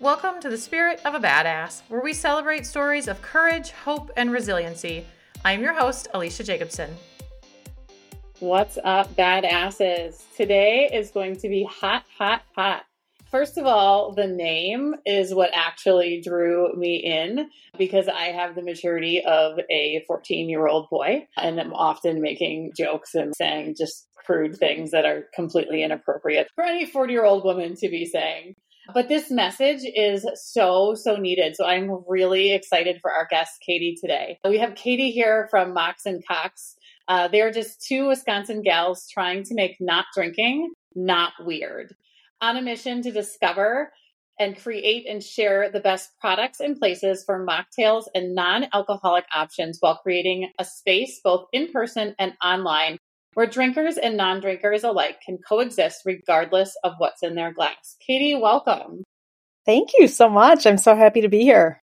Welcome to the Spirit of a Badass, where we celebrate stories of courage, hope, and resiliency. I'm your host, Alecia Jacobson. What's up, badasses? Today is going to be hot, hot, hot. First of all, the name is what actually drew me in because I have the maturity of a 14 year old boy and I'm often making jokes and saying just crude things that are completely inappropriate for any 40 year old woman to be saying. But this message is so, so needed. So I'm really excited for our guest, Katy, today. We have Katy here from Mocks and Cocks. Uh, they're just two Wisconsin gals trying to make not drinking not weird on a mission to discover and create and share the best products and places for mocktails and non alcoholic options while creating a space both in person and online where drinkers and non drinkers alike can coexist regardless of what's in their glass. Katy, welcome. Thank you so much. I'm so happy to be here.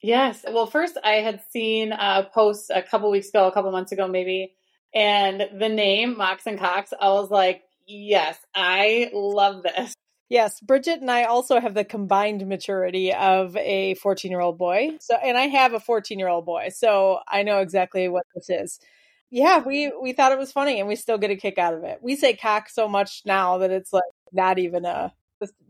Yes. Well, first, I had seen a post a couple weeks ago, a couple months ago, maybe, and the name Mocks and Cocks, I was like, yes, I love this. Yes, Bridget and I also have the combined maturity of a 14 year old boy. So, and I have a 14 year old boy. So I know exactly what this is yeah, we we thought it was funny, and we still get a kick out of it. We say cock so much now that it's like not even a.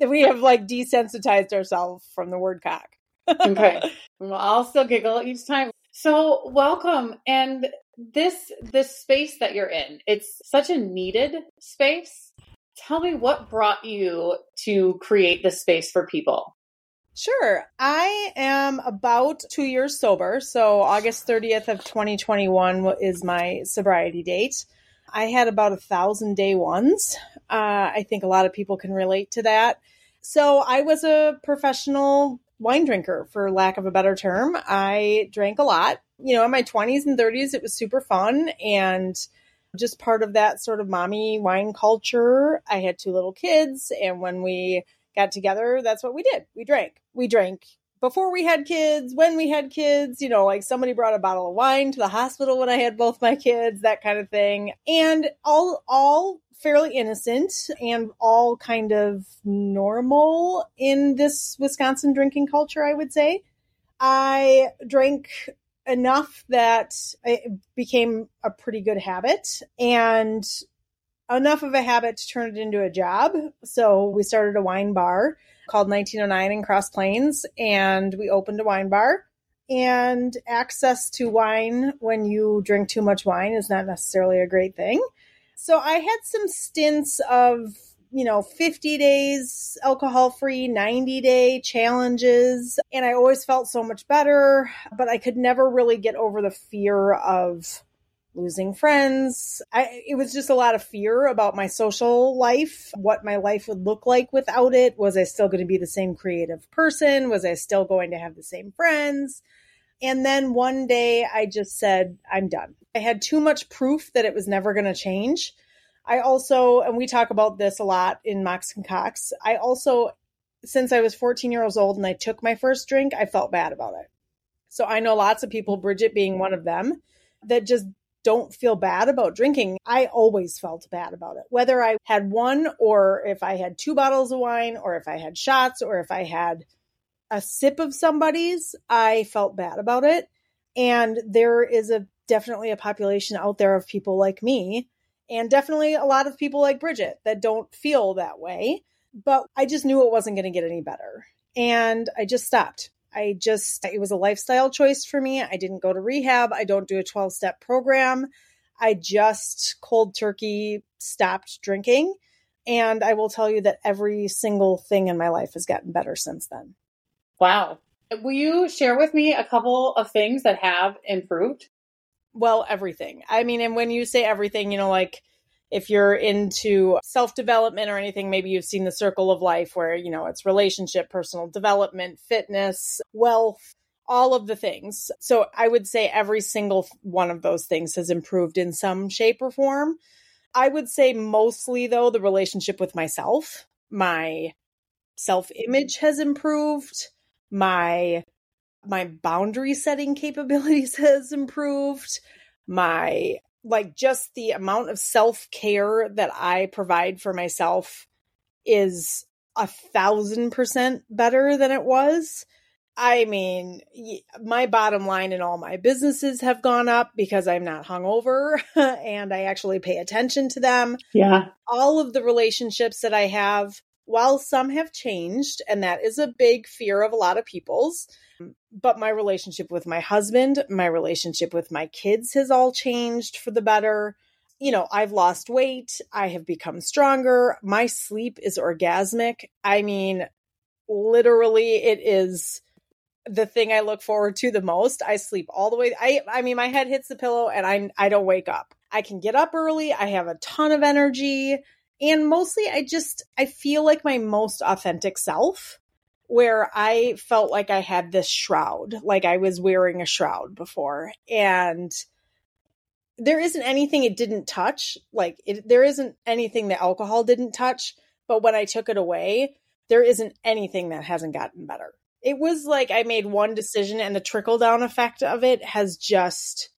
We have like desensitized ourselves from the word cock. okay, well, I'll still giggle each time. So, welcome, and this this space that you're in, it's such a needed space. Tell me what brought you to create this space for people. Sure. I am about two years sober. So August 30th of 2021 is my sobriety date. I had about a thousand day ones. Uh, I think a lot of people can relate to that. So I was a professional wine drinker, for lack of a better term. I drank a lot. You know, in my 20s and 30s, it was super fun and just part of that sort of mommy wine culture. I had two little kids, and when we got together, that's what we did. We drank. We drank before we had kids, when we had kids, you know, like somebody brought a bottle of wine to the hospital when I had both my kids, that kind of thing. And all all fairly innocent and all kind of normal in this Wisconsin drinking culture, I would say. I drank enough that it became a pretty good habit and enough of a habit to turn it into a job. So we started a wine bar called 1909 in Cross Plains, and we opened a wine bar. And access to wine when you drink too much wine is not necessarily a great thing. So I had some stints of, you know, 50 days alcohol free, 90 day challenges. And I always felt so much better, but I could never really get over the fear of losing friends. I, it was just a lot of fear about my social life, what my life would look like without it. Was I still going to be the same creative person? Was I still going to have the same friends? And then one day I just said, I'm done. I had too much proof that it was never going to change. I also, and we talk about this a lot in Mocks and Cocks, I also, since I was 14 years old and I took my first drink, I felt bad about it. So I know lots of people, Bridget being one of them, that just don't feel bad about drinking. I always felt bad about it, whether I had one or if I had two bottles of wine or if I had shots or if I had a sip of somebody's, I felt bad about it. And there is a definitely a population out there of people like me and definitely a lot of people like Bridget that don't feel that way. But I just knew it wasn't going to get any better. And I just stopped. I just, it was a lifestyle choice for me. I didn't go to rehab. I don't do a 12 step program. I just cold turkey stopped drinking. And I will tell you that every single thing in my life has gotten better since then. Wow. Will you share with me a couple of things that have improved? Well, everything. I mean, and when you say everything, you know, like if you're into self development or anything, maybe you've seen the circle of life where, you know, it's relationship, personal development, fitness, wealth, all of the things. So I would say every single one of those things has improved in some shape or form. I would say mostly, though, the relationship with myself, my self image has improved, my my boundary setting capabilities has improved my like just the amount of self care that I provide for myself is a thousand percent better than it was. I mean, my bottom line in all my businesses have gone up because I'm not hungover and I actually pay attention to them. Yeah. All of the relationships that I have, while some have changed, and that is a big fear of a lot of people's, but my relationship with my husband, my relationship with my kids has all changed for the better. You know, I've lost weight, I have become stronger, my sleep is orgasmic. I mean, literally, it is the thing I look forward to the most. I sleep all the way. I I mean, my head hits the pillow and I I don't wake up. I can get up early. I have a ton of energy, and mostly I just I feel like my most authentic self. Where I felt like I had this shroud, like I was wearing a shroud before, and there isn't anything it didn't touch. Like it, there isn't anything that alcohol didn't touch. But when I took it away, there isn't anything that hasn't gotten better it was like I made one decision and the trickle down effect of it has just,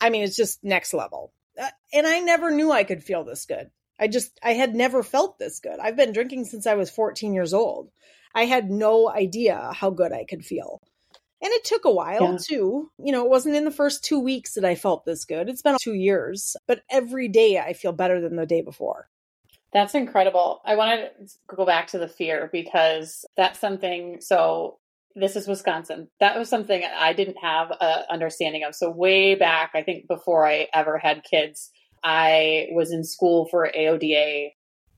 I mean, it's just next level. Uh, and I never knew I could feel this good. I just, I had never felt this good. I've been drinking since I was 14 years old. I had no idea how good I could feel. And it took a while yeah. too. You know, it wasn't in the first two weeks that I felt this good. It's been two years, but every day I feel better than the day before. That's incredible. I want to go back to the fear because that's something. So this is Wisconsin. That was something I didn't have a understanding of. So way back, I think before I ever had kids, I was in school for AODA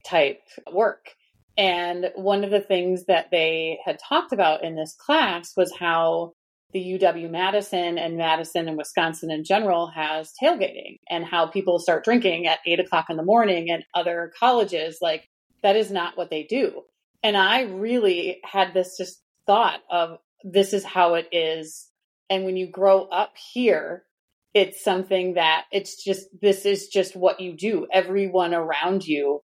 type work. And one of the things that they had talked about in this class was how the UW Madison and Madison and Wisconsin in general has tailgating and how people start drinking at eight o'clock in the morning and other colleges. Like that is not what they do. And I really had this just thought of this is how it is. And when you grow up here, it's something that it's just, this is just what you do. Everyone around you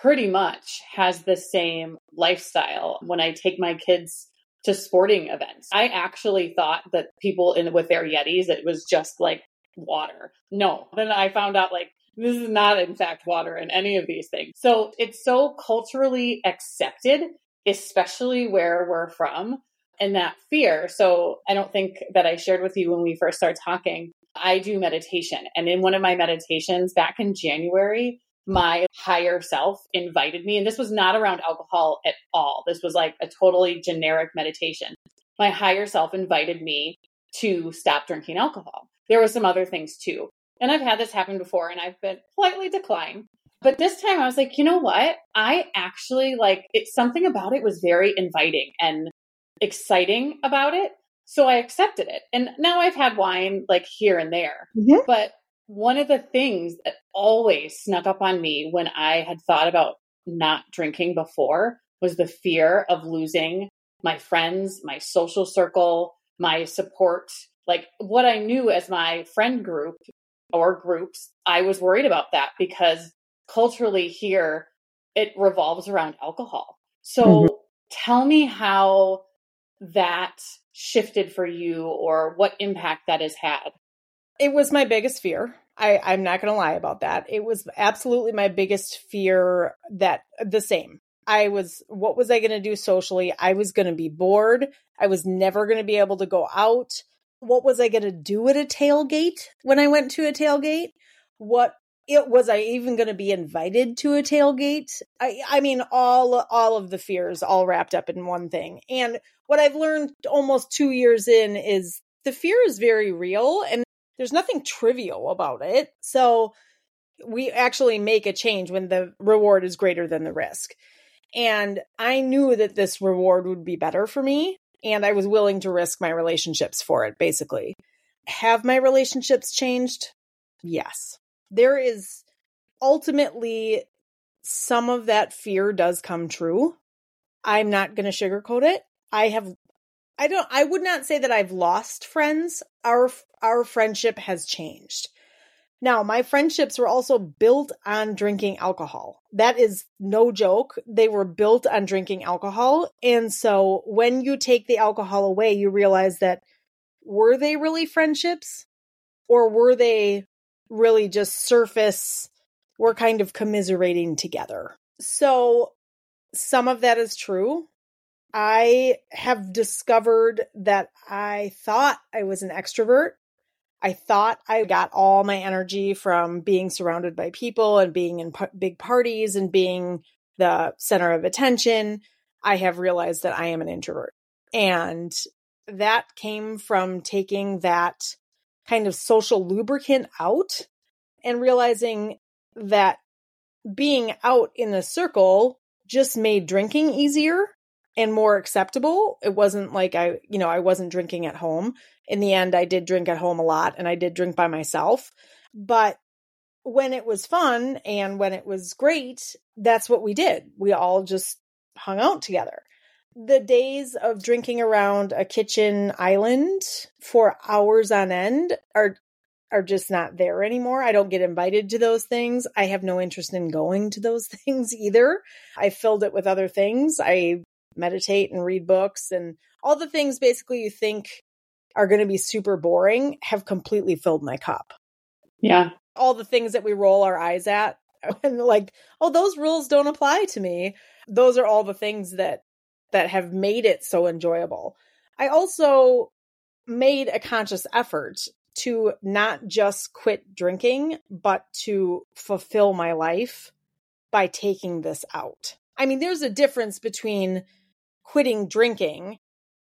pretty much has the same lifestyle. When I take my kids to sporting events. I actually thought that people in with their Yetis, it was just like water. No. Then I found out like this is not in fact water in any of these things. So it's so culturally accepted, especially where we're from and that fear. So I don't think that I shared with you when we first started talking. I do meditation. And in one of my meditations back in January, my higher self invited me. And this was not around alcohol at all. This was like a totally generic meditation. My higher self invited me to stop drinking alcohol. There were some other things too. And I've had this happen before and I've been politely declined. But this time I was like, you know what? I actually like it's something about it was very inviting and exciting about it. So I accepted it. And now I've had wine like here and there. Mm-hmm. But one of the things that always snuck up on me when I had thought about not drinking before was the fear of losing my friends, my social circle, my support. Like what I knew as my friend group or groups, I was worried about that because culturally here, it revolves around alcohol. So mm-hmm. tell me how that shifted for you or what impact that has had. It was my biggest fear. I, I'm not going to lie about that. It was absolutely my biggest fear that the same. I was, what was I going to do socially? I was going to be bored. I was never going to be able to go out. What was I going to do at a tailgate when I went to a tailgate? What it was I even going to be invited to a tailgate? I I mean all all of the fears all wrapped up in one thing. And what I've learned almost 2 years in is the fear is very real and there's nothing trivial about it. So we actually make a change when the reward is greater than the risk. And I knew that this reward would be better for me. And I was willing to risk my relationships for it, basically. Have my relationships changed? Yes. There is ultimately some of that fear does come true. I'm not going to sugarcoat it. I have I don't I would not say that I've lost friends. Our our friendship has changed. Now, my friendships were also built on drinking alcohol. That is no joke. They were built on drinking alcohol. And so when you take the alcohol away, you realize that were they really friendships or were they really just surface? We're kind of commiserating together. So some of that is true. I have discovered that I thought I was an extrovert. I thought I got all my energy from being surrounded by people and being in p- big parties and being the center of attention. I have realized that I am an introvert. And that came from taking that kind of social lubricant out and realizing that being out in a circle just made drinking easier and more acceptable. It wasn't like I, you know, I wasn't drinking at home. In the end, I did drink at home a lot and I did drink by myself. But when it was fun and when it was great, that's what we did. We all just hung out together. The days of drinking around a kitchen island for hours on end are are just not there anymore. I don't get invited to those things. I have no interest in going to those things either. I filled it with other things. I meditate and read books and all the things basically you think are going to be super boring have completely filled my cup. Yeah. All the things that we roll our eyes at and like, oh, those rules don't apply to me. Those are all the things that that have made it so enjoyable. I also made a conscious effort to not just quit drinking, but to fulfill my life by taking this out. I mean, there's a difference between quitting drinking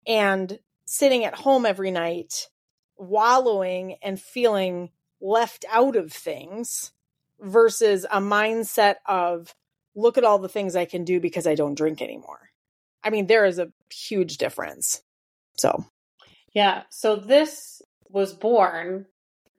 and sitting at home every night, wallowing and feeling left out of things versus a mindset of, look at all the things I can do because I don't drink anymore. I mean, there is a huge difference. So, yeah. So this was born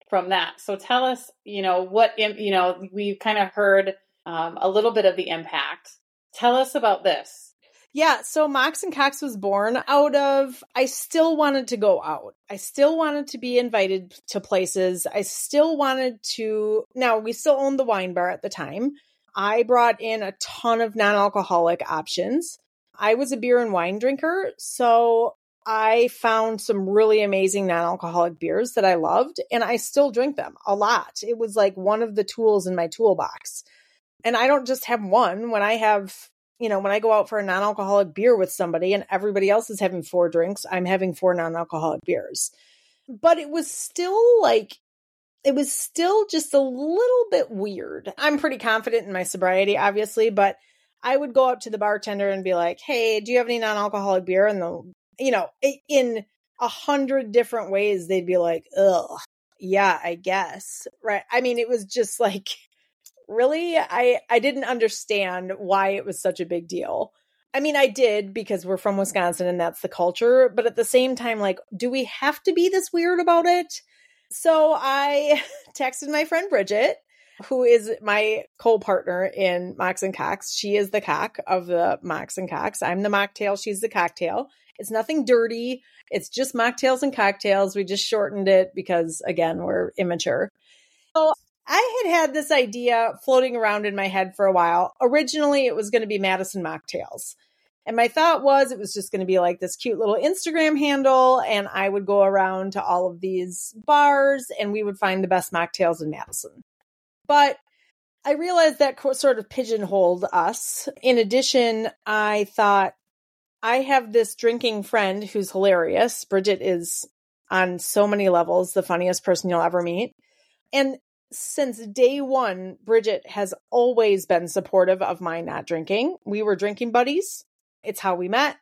from that. So tell us, you know, what, you know, we've kind of heard um, a little bit of the impact. Tell us about this. Yeah, so Mocks and Cocks was born out of I still wanted to go out. I still wanted to be invited to places. I still wanted to Now, we still owned the wine bar at the time. I brought in a ton of non-alcoholic options. I was a beer and wine drinker, so I found some really amazing non-alcoholic beers that I loved and I still drink them a lot. It was like one of the tools in my toolbox. And I don't just have one. When I have you know, when I go out for a non alcoholic beer with somebody and everybody else is having four drinks, I'm having four non alcoholic beers. But it was still like, it was still just a little bit weird. I'm pretty confident in my sobriety, obviously, but I would go up to the bartender and be like, hey, do you have any non alcoholic beer? And the, you know, in a hundred different ways, they'd be like, ugh, yeah, I guess. Right. I mean, it was just like, really i i didn't understand why it was such a big deal i mean i did because we're from wisconsin and that's the culture but at the same time like do we have to be this weird about it so i texted my friend bridget who is my co-partner in Mocks and Cocks. She is the cock of the Mocks and Cocks. I'm the mocktail. She's the cocktail. It's nothing dirty. It's just mocktails and cocktails. We just shortened it because again, we're immature. So I had had this idea floating around in my head for a while. Originally, it was going to be Madison Mocktails. And my thought was it was just going to be like this cute little Instagram handle. And I would go around to all of these bars and we would find the best mocktails in Madison. But I realized that sort of pigeonholed us. In addition, I thought I have this drinking friend who's hilarious. Bridget is on so many levels the funniest person you'll ever meet. And since day one, Bridget has always been supportive of my not drinking. We were drinking buddies. It's how we met.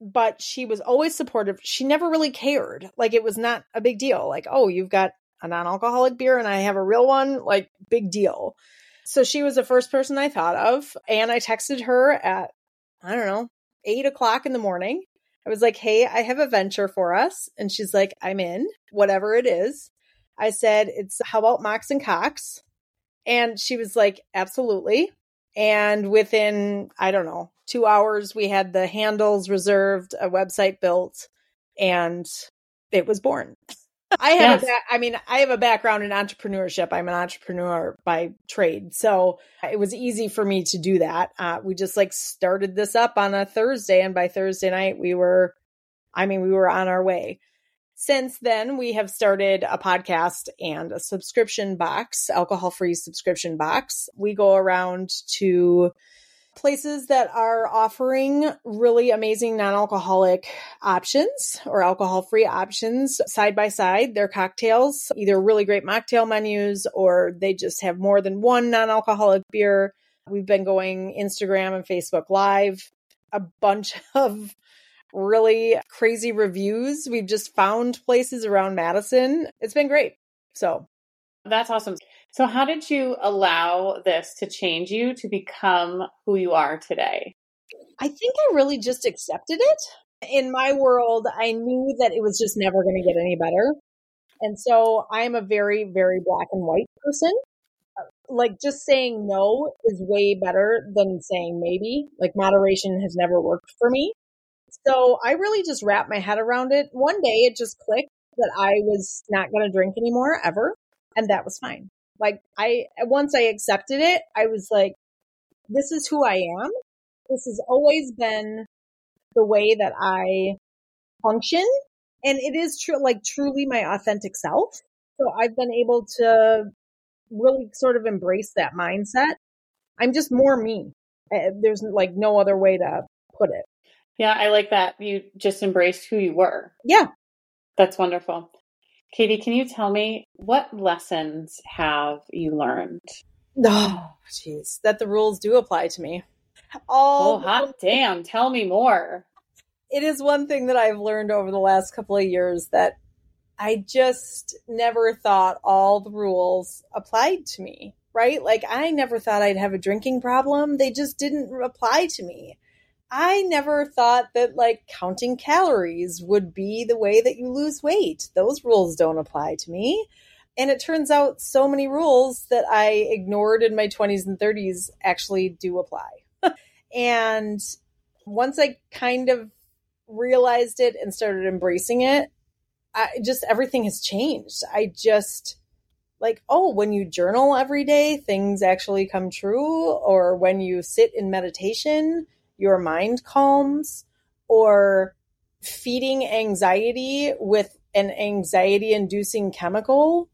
But she was always supportive. She never really cared. Like it was not a big deal. Like, oh, you've got a non alcoholic beer and I have a real one. Like, big deal. So she was the first person I thought of. And I texted her at, I don't know, eight o'clock in the morning. I was like, hey, I have a venture for us. And she's like, I'm in, whatever it is. I said, it's how about Mocks and Cocks? And she was like, absolutely. And within, I don't know, two hours, we had the handles reserved, a website built, and it was born. I have, yes. a, I mean, I have a background in entrepreneurship. I'm an entrepreneur by trade, so it was easy for me to do that. Uh, we just like started this up on a Thursday, and by Thursday night, we were, I mean, we were on our way. Since then, we have started a podcast and a subscription box, alcohol free subscription box. We go around to places that are offering really amazing non-alcoholic options or alcohol-free options side by side their cocktails either really great mocktail menus or they just have more than one non-alcoholic beer we've been going instagram and facebook live a bunch of really crazy reviews we've just found places around madison it's been great so that's awesome so, how did you allow this to change you to become who you are today? I think I really just accepted it. In my world, I knew that it was just never going to get any better. And so I am a very, very black and white person. Uh, like just saying no is way better than saying maybe. Like moderation has never worked for me. So I really just wrapped my head around it. One day it just clicked that I was not going to drink anymore ever. And that was fine. Like I once I accepted it, I was like, this is who I am. This has always been the way that I function. And it is true, like truly my authentic self. So I've been able to really sort of embrace that mindset. I'm just more me. Eh, there's like no other way to put it. Yeah, I like that. You just embraced who you were. Yeah. That's wonderful. Katy, can you tell me what lessons have you learned? Oh, jeez, that the rules do apply to me. oh, hot damn! Tell me more. It is one thing that I've learned over the last couple of years that I just never thought all the rules applied to me. Right? Like I never thought I'd have a drinking problem. They just didn't apply to me. I never thought that like counting calories would be the way that you lose weight. Those rules don't apply to me. And it turns out so many rules that I ignored in my 20s and 30s actually do apply. and once I kind of realized it and started embracing it, I just everything has changed. I just like, oh, when you journal every day, things actually come true. Or when you sit in meditation, your mind calms or feeding anxiety with an anxiety inducing chemical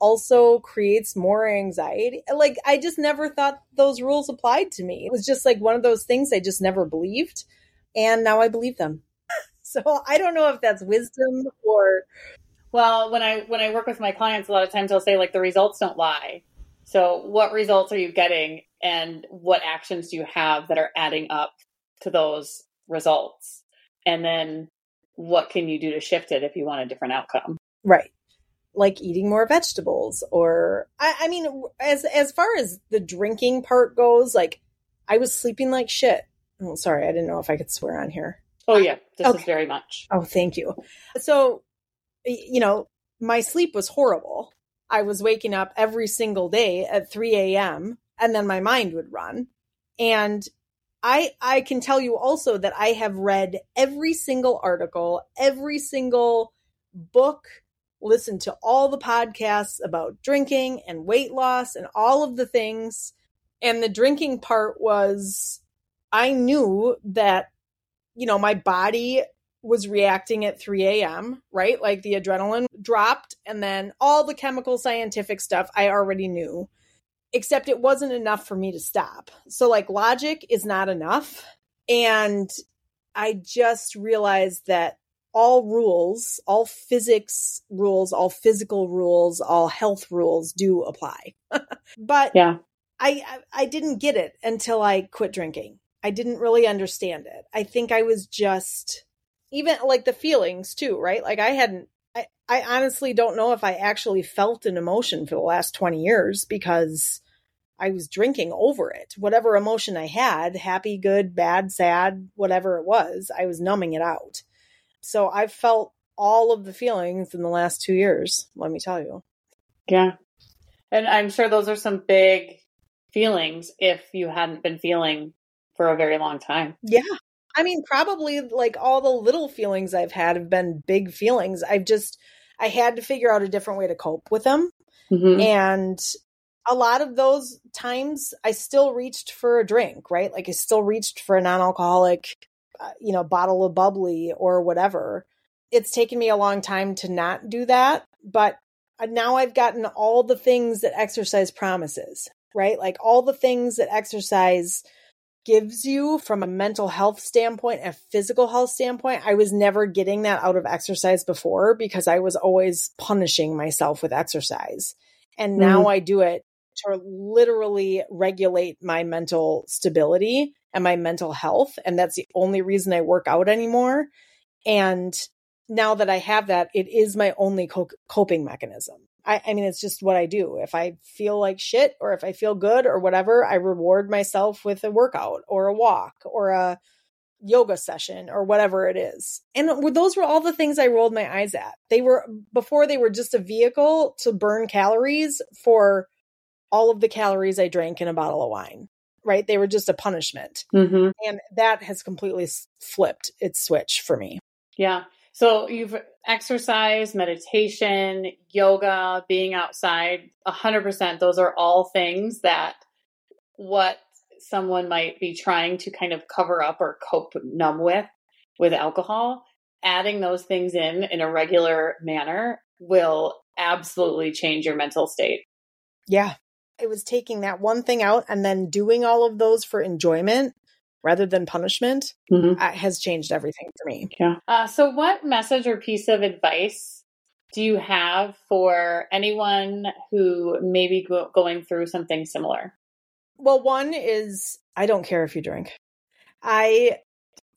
also creates more anxiety. Like, I just never thought those rules applied to me. It was just like one of those things I just never believed. And now I believe them. so I don't know if that's wisdom or. Well, when I when I work with my clients, a lot of times they'll say like the results don't lie. So, what results are you getting, and what actions do you have that are adding up to those results? And then, what can you do to shift it if you want a different outcome? Right, like eating more vegetables, or I, I mean, as as far as the drinking part goes, like I was sleeping like shit. Oh, sorry, I didn't know if I could swear on here. Oh yeah, this okay. is very much. Oh, thank you. So, you know, my sleep was horrible I was waking up every single day at 3 a.m. and then my mind would run. And I I can tell you also that I have read every single article, every single book, listened to all the podcasts about drinking and weight loss and all of the things. And the drinking part was I knew that you know my body was reacting at 3 a.m., right? Like the adrenaline dropped, and then all the chemical scientific stuff I already knew, except it wasn't enough for me to stop. So, like, logic is not enough. And I just realized that all rules, all physics rules, all physical rules, all health rules do apply. but yeah. I, I didn't get it until I quit drinking. I didn't really understand it. I think I was just even like the feelings too, right? Like I hadn't I, I honestly don't know if I actually felt an emotion for the last 20 years because I was drinking over it. Whatever emotion I had, happy, good, bad, sad, whatever it was, I was numbing it out. So I've felt all of the feelings in the last two years, let me tell you. Yeah. And I'm sure those are some big feelings if you hadn't been feeling for a very long time. Yeah. I mean, probably like all the little feelings I've had have been big feelings. I've just, I had to figure out a different way to cope with them. Mm-hmm. And a lot of those times I still reached for a drink, right? Like I still reached for a non alcoholic, uh, you know, bottle of bubbly or whatever. It's taken me a long time to not do that, but uh, now I've gotten all the things that exercise promises, right? Like all the things that exercise gives you from a mental health standpoint, a physical health standpoint. I was never getting that out of exercise before because I was always punishing myself with exercise. And now mm-hmm. I do it to literally regulate my mental stability and my mental health. And that's the only reason I work out anymore. And now that I have that, it is my only co- coping mechanism. I, I mean, it's just what I do. If I feel like shit or if I feel good or whatever, I reward myself with a workout or a walk or a yoga session or whatever it is. And those were all the things I rolled my eyes at. They were before they were just a vehicle to burn calories for all of the calories I drank in a bottle of wine, right? They were just a punishment. Mm-hmm. And that has completely flipped its switch for me. Yeah. So you've exercise, meditation, yoga, being outside, 100%. Those are all things that what someone might be trying to kind of cover up or cope numb with with alcohol, adding those things in in a regular manner will absolutely change your mental state. Yeah. It was taking that one thing out and then doing all of those for enjoyment rather than punishment mm-hmm. uh, has changed everything for me. Yeah. Uh, so, what message or piece of advice do you have for anyone who may be go- going through something similar? Well, one is I don't care if you drink. I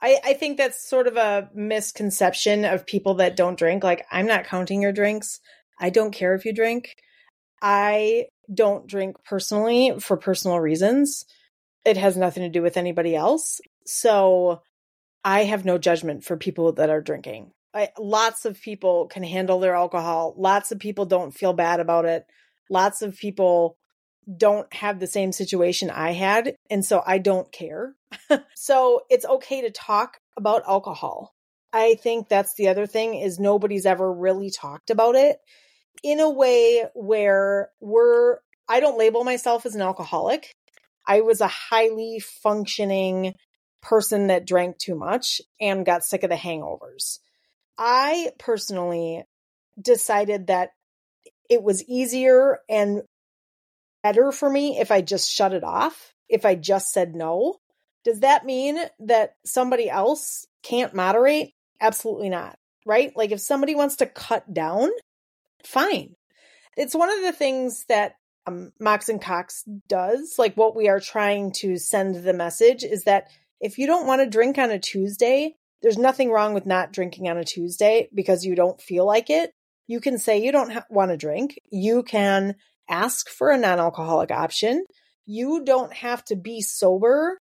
I, I think that's sort of a misconception of people that don't drink. Like, I'm not counting your drinks. I don't care if you drink. I don't drink personally for personal reasons. It has nothing to do with anybody else. So I have no judgment for people that are drinking. I, lots of people can handle their alcohol. Lots of people don't feel bad about it. Lots of people don't have the same situation I had. And so I don't care. so it's okay to talk about alcohol. I think that's the other thing is nobody's ever really talked about it in a way where we're I don't label myself as an alcoholic. I was a highly functioning person that drank too much and got sick of the hangovers. I personally decided that it was easier and better for me if I just shut it off, if I just said no. Does that mean that somebody else can't moderate? Absolutely not. Right? Like if somebody wants to cut down, fine. It's one of the things that um, Mocks and Cocks does. Like what we are trying to send the message is that if you don't want to drink on a Tuesday, there's nothing wrong with not drinking on a Tuesday because you don't feel like it. You can say you don't ha- want to drink. You can ask for a non alcoholic option. You don't have to be sober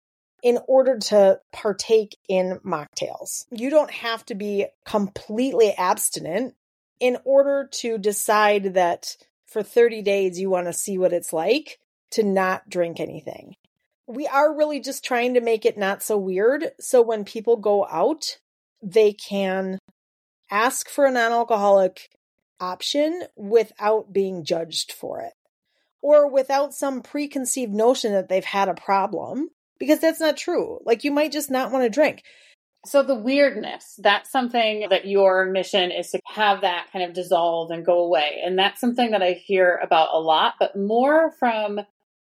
in order to partake in mocktails. You don't have to be completely abstinent in order to decide that for 30 days you want to see what it's like to not drink anything. We are really just trying to make it not so weird. So when people go out, they can ask for a non alcoholic option without being judged for it or without some preconceived notion that they've had a problem because that's not true. Like you might just not want to drink. So the weirdness, that's something that your mission is to have that kind of dissolve and go away. And that's something that I hear about a lot, but more from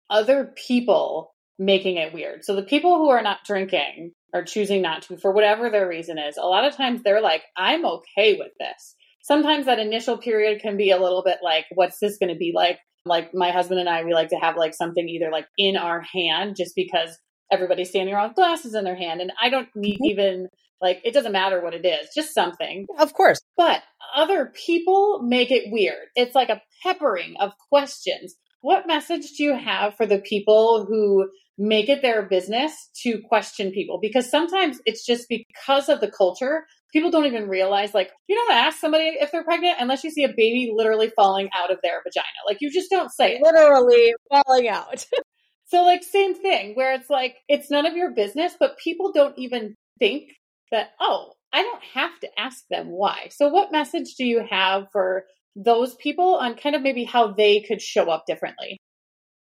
other people making it weird. So the people who are not drinking or choosing not to for whatever their reason is, a lot of times they're like, I'm okay with this. Sometimes that initial period can be a little bit like, what's this going to be like? Like my husband and I, we like to have like something either like in our hand just because everybody's standing around with glasses in their hand. And I don't need mm-hmm. even like, it doesn't matter what it is, just something. Of course. But other people make it weird. It's like a peppering of questions. What message do you have for the people who make it their business to question people? Because sometimes it's just because of the culture people don't even realize like you don't ask somebody if they're pregnant unless you see a baby literally falling out of their vagina like you just don't say it. literally falling out so like same thing where it's like it's none of your business but people don't even think that oh i don't have to ask them why so what message do you have for those people on kind of maybe how they could show up differently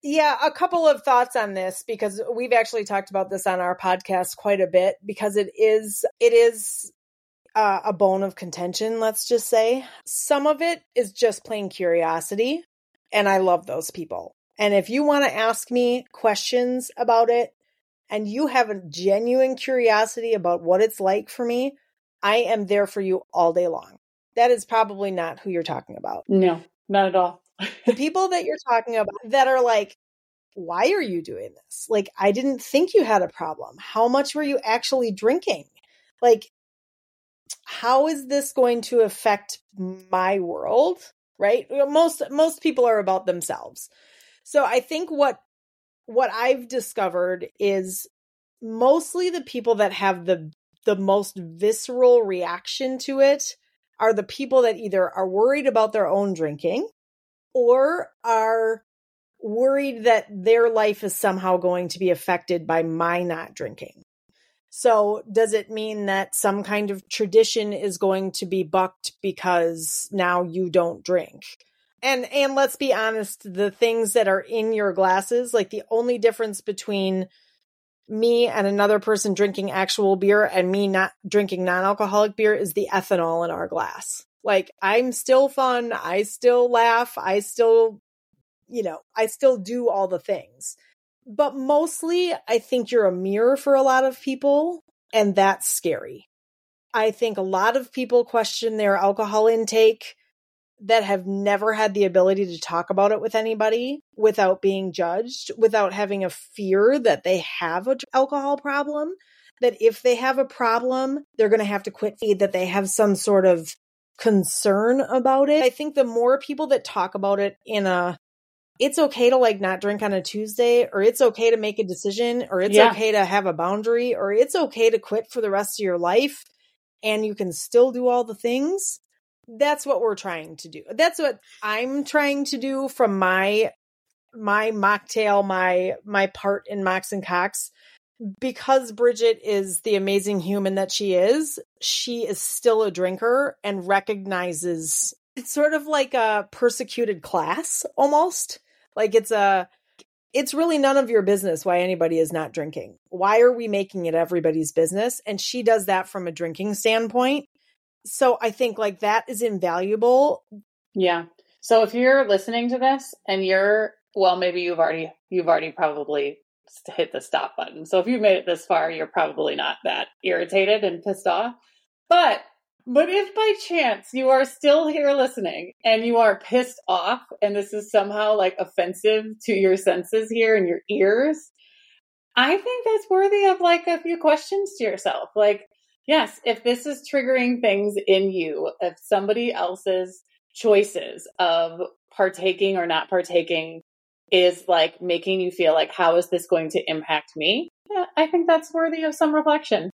yeah, a couple of thoughts on this because we've actually talked about this on our podcast quite a bit because it is it is uh, a bone of contention, let's just say. Some of it is just plain curiosity, and I love those people. And if you want to ask me questions about it, and you have a genuine curiosity about what it's like for me, I am there for you all day long. That is probably not who you're talking about. No, not at all. the people that you're talking about that are like, why are you doing this? Like, I didn't think you had a problem. How much were you actually drinking? Like, how is this going to affect my world? Right? Most most people are about themselves. So I think what what I've discovered is mostly the people that have the the most visceral reaction to it are the people that either are worried about their own drinking or are worried that their life is somehow going to be affected by my not drinking. So, does it mean that some kind of tradition is going to be bucked because now you don't drink? And and let's be honest, the things that are in your glasses, like the only difference between me and another person drinking actual beer and me not drinking non-alcoholic beer is the ethanol in our glass. Like I'm still fun, I still laugh, I still you know, I still do all the things. But mostly I think you're a mirror for a lot of people and that's scary. I think a lot of people question their alcohol intake that have never had the ability to talk about it with anybody without being judged, without having a fear that they have an alcohol problem, that if they have a problem, they're going to have to quit feed, that they have some sort of concern about it. I think the more people that talk about it in a it's okay to like not drink on a Tuesday, or it's okay to make a decision, or it's yeah. okay to have a boundary, or it's okay to quit for the rest of your life and you can still do all the things that's what we're trying to do. That's what I'm trying to do from my my mocktail, my my part in Mocks and Cocks. Because Bridget is the amazing human that she is, she is still a drinker and recognizes it's sort of like a persecuted class almost. Like it's a it's really none of your business why anybody is not drinking. Why are we making it everybody's business? And she does that from a drinking standpoint so I think like that is invaluable. Yeah. So if you're listening to this and you're well, maybe you've already you've already probably hit the stop button. So if you made it this far, you're probably not that irritated and pissed off. But but if by chance you are still here listening and you are pissed off and this is somehow like offensive to your senses here and your ears, I think that's worthy of like a few questions to yourself. Like, Yes, if this is triggering things in you, if somebody else's choices of partaking or not partaking is like making you feel like, how is this going to impact me? Yeah, I think that's worthy of some reflection.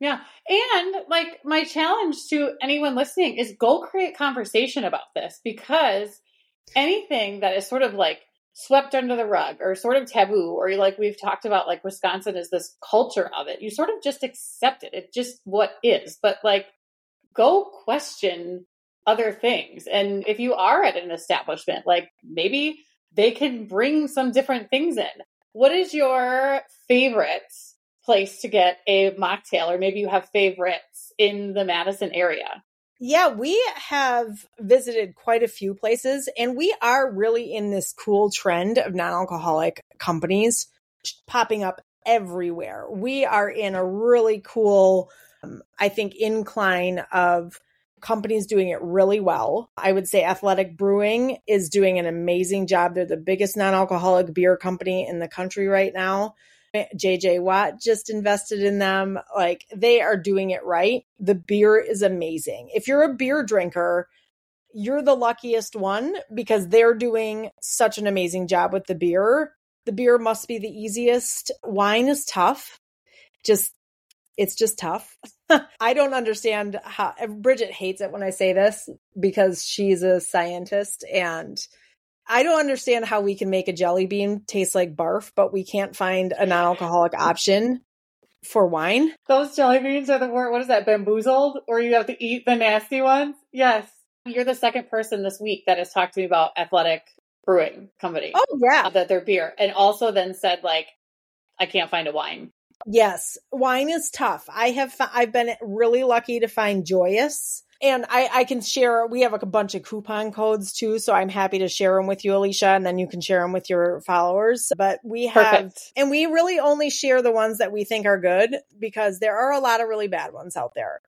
Yeah. And like my challenge to anyone listening is go create conversation about this because anything that is sort of like swept under the rug or sort of taboo or like we've talked about like Wisconsin is this culture of it. You sort of just accept it. It's just what is. But like go question other things. And if you are at an establishment, like maybe they can bring some different things in. What is your favorite place to get a mocktail or maybe you have favorites in the Madison area? Yeah, we have visited quite a few places and we are really in this cool trend of non alcoholic companies popping up everywhere. We are in a really cool, um, I think, incline of companies doing it really well. I would say Athletic Brewing is doing an amazing job. They're the biggest non alcoholic beer company in the country right now. JJ Watt just invested in them. Like they are doing it right. The beer is amazing. If you're a beer drinker, you're the luckiest one because they're doing such an amazing job with the beer. The beer must be the easiest. Wine is tough. Just it's just tough. I don't understand how Bridget hates it when I say this because she's a scientist and I don't understand how we can make a jelly bean taste like barf, but we can't find a non-alcoholic option for wine. Those jelly beans are the word. What is that? BeanBoozled, or you have to eat the nasty ones? Yes. You're the second person this week that has talked to me about Athletic Brewing Company. Oh yeah, that their beer, and also then said like, I can't find a wine. Yes, wine is tough. I have I've been really lucky to find Joyus and I, I can share we have a bunch of coupon codes too so i'm happy to share them with you alecia and then you can share them with your followers. But we have Perfect. and we really only share the ones that we think are good because there are a lot of really bad ones out there.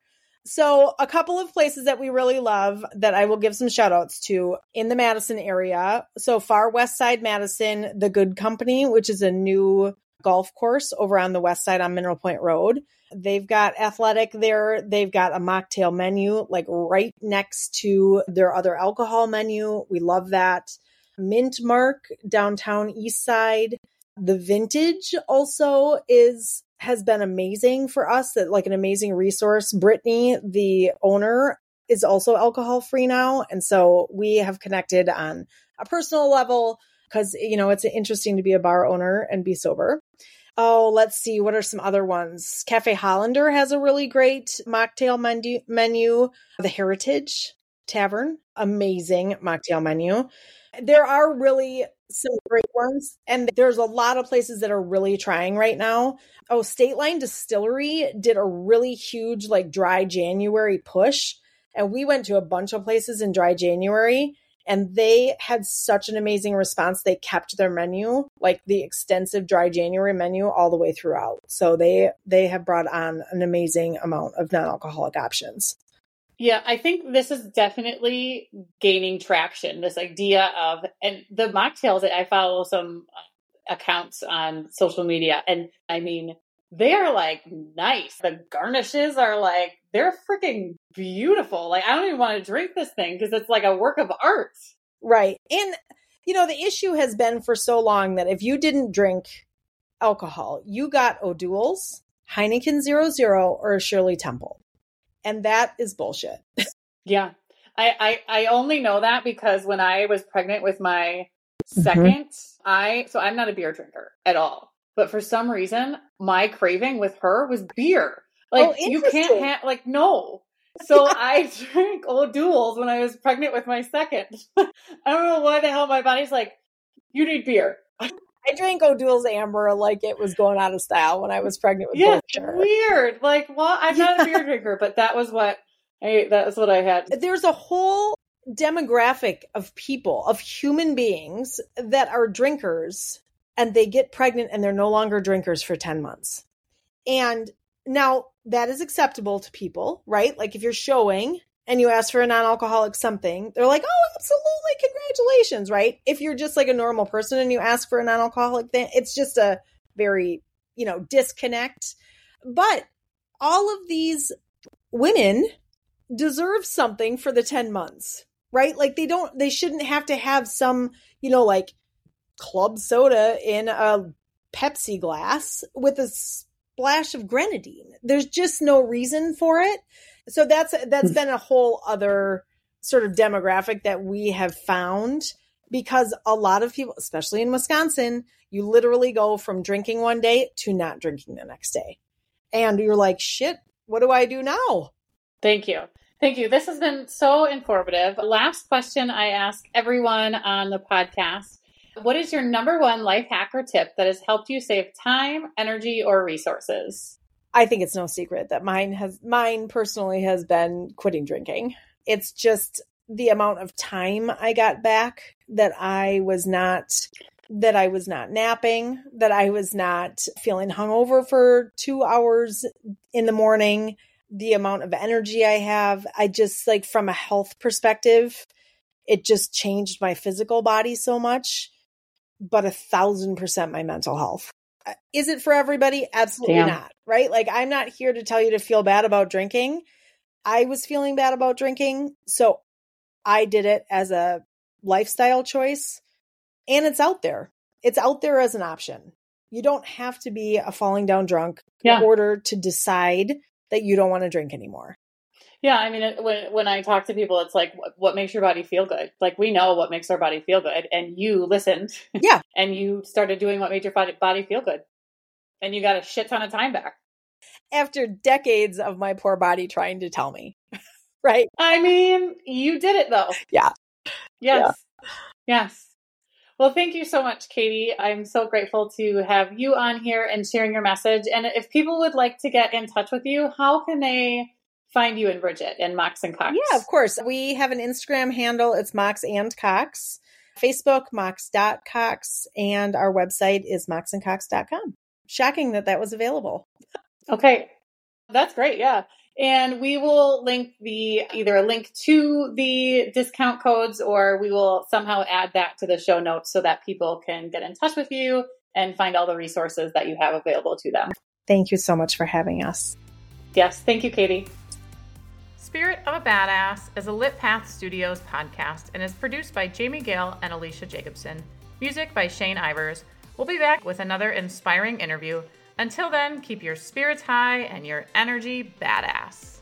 So a couple of places that we really love that i will give some shout outs to in the madison area. So far west side madison the good company which is a new golf course over on the west side on mineral point road They've got athletic there. They've got a mocktail menu like right next to their other alcohol menu. We love that. Mint Mark downtown east side. The vintage also is has been amazing for us that like an amazing resource. Brittany, the owner, is also alcohol free now. And so we have connected on a personal level because, you know, it's interesting to be a bar owner and be sober. Oh, let's see. What are some other ones? Cafe Hollander has a really great mocktail menu. menu. The Heritage Tavern, amazing mocktail menu. There are really some great ones, and there's a lot of places that are really trying right now. Oh, State Line Distillery did a really huge, like, dry January push, and we went to a bunch of places in dry January and they had such an amazing response. They kept their menu, like the extensive dry January menu all the way throughout. So they they have brought on an amazing amount of non-alcoholic options. Yeah, I think this is definitely gaining traction. This idea of and the mocktails that I follow some uh, accounts on social media and I mean they are like nice. The garnishes are like they're freaking beautiful. Like I don't even want to drink this thing because it's like a work of art. Right. And you know, the issue has been for so long that if you didn't drink alcohol, you got O'Doul's, Heineken Zero Zero, or Shirley Temple. And that is bullshit. yeah. I, I, I only know that because when I was pregnant with my 2nd mm-hmm. I so I'm not a beer drinker at all. But for some reason, my craving with her was beer. Oh, like oh, you can't have like no. So I drank O'Doul's when I was pregnant with my second. I don't know why the hell my body's like, you need beer. I drank O'Doul's Amber like it was going out of style when I was pregnant with yeah, weird. Like, well, I'm not a beer drinker, but that was what I that was what I had. There's a whole demographic of people, of human beings that are drinkers and they get pregnant and they're no longer drinkers for 10 months. And now that is acceptable to people, right? Like if you're showing and you ask for a non-alcoholic something, they're like, "Oh, absolutely, congratulations!" Right? If you're just like a normal person and you ask for a non-alcoholic thing, it's just a very, you know, disconnect. But all of these women deserve something for the 10 months, right? Like they don't they shouldn't have to have some, you know, like club soda in a Pepsi glass with a splash of grenadine. There's just no reason for it. So that's that's hmm. been a whole other sort of demographic that we have found because a lot of people, especially in Wisconsin, you literally go from drinking one day to not drinking the next day. And you're like, shit, what do I do now? Thank you. Thank you. This has been so informative. Last question I ask everyone on the podcast what is your number one life hack or tip that has helped you save time, energy, or resources? I think it's no secret that mine has mine personally has been quitting drinking. It's just the amount of time I got back that I was not that I was not napping, that I was not feeling hungover for 2 hours in the morning, the amount of energy I have. I just like from a health perspective, it just changed my physical body so much but a thousand percent my mental health. Uh, is it for everybody? Absolutely Damn. not. Right? Like, I'm not here to tell you to feel bad about drinking. I was feeling bad about drinking. So I did it as a lifestyle choice. And it's out there. It's out there as an option. You don't have to be a falling down drunk yeah. in order to decide that you don't want to drink anymore. Yeah, I mean, it, when when I talk to people, it's like, what, what, makes your body feel good? Like we know what makes our body feel good, and you listened, yeah, and you started doing what made your body, feel good, and you got a shit ton of time back after decades of my poor body trying to tell me, right? I mean, you did it though. Yeah. Yes. Yeah. Yes. Well, thank you so much, Katy. I'm so grateful to have you on here and sharing your message. And if people would like to get in touch with you, how can they find you and Bridget and Mocks and Cocks? Yeah, of course. We have an Instagram handle. It's Mocks and Cocks. Facebook, mocks.cocks, and our website is mocksandcocks.com. Shocking that that was available. Okay. That's great. Yeah. And we will link the either a link to the discount codes or we will somehow add that to the show notes so that people can get in touch with you and find all the resources that you have available to them. Thank you so much for having us. Yes. Thank you, Katy. Spirit of a Badass is a Lit Path Studios podcast and is produced by Jamie Gale and Alecia Jacobson. Music by Shane Ivers. We'll be back with another inspiring interview. Until then, keep your spirits high and your energy badass.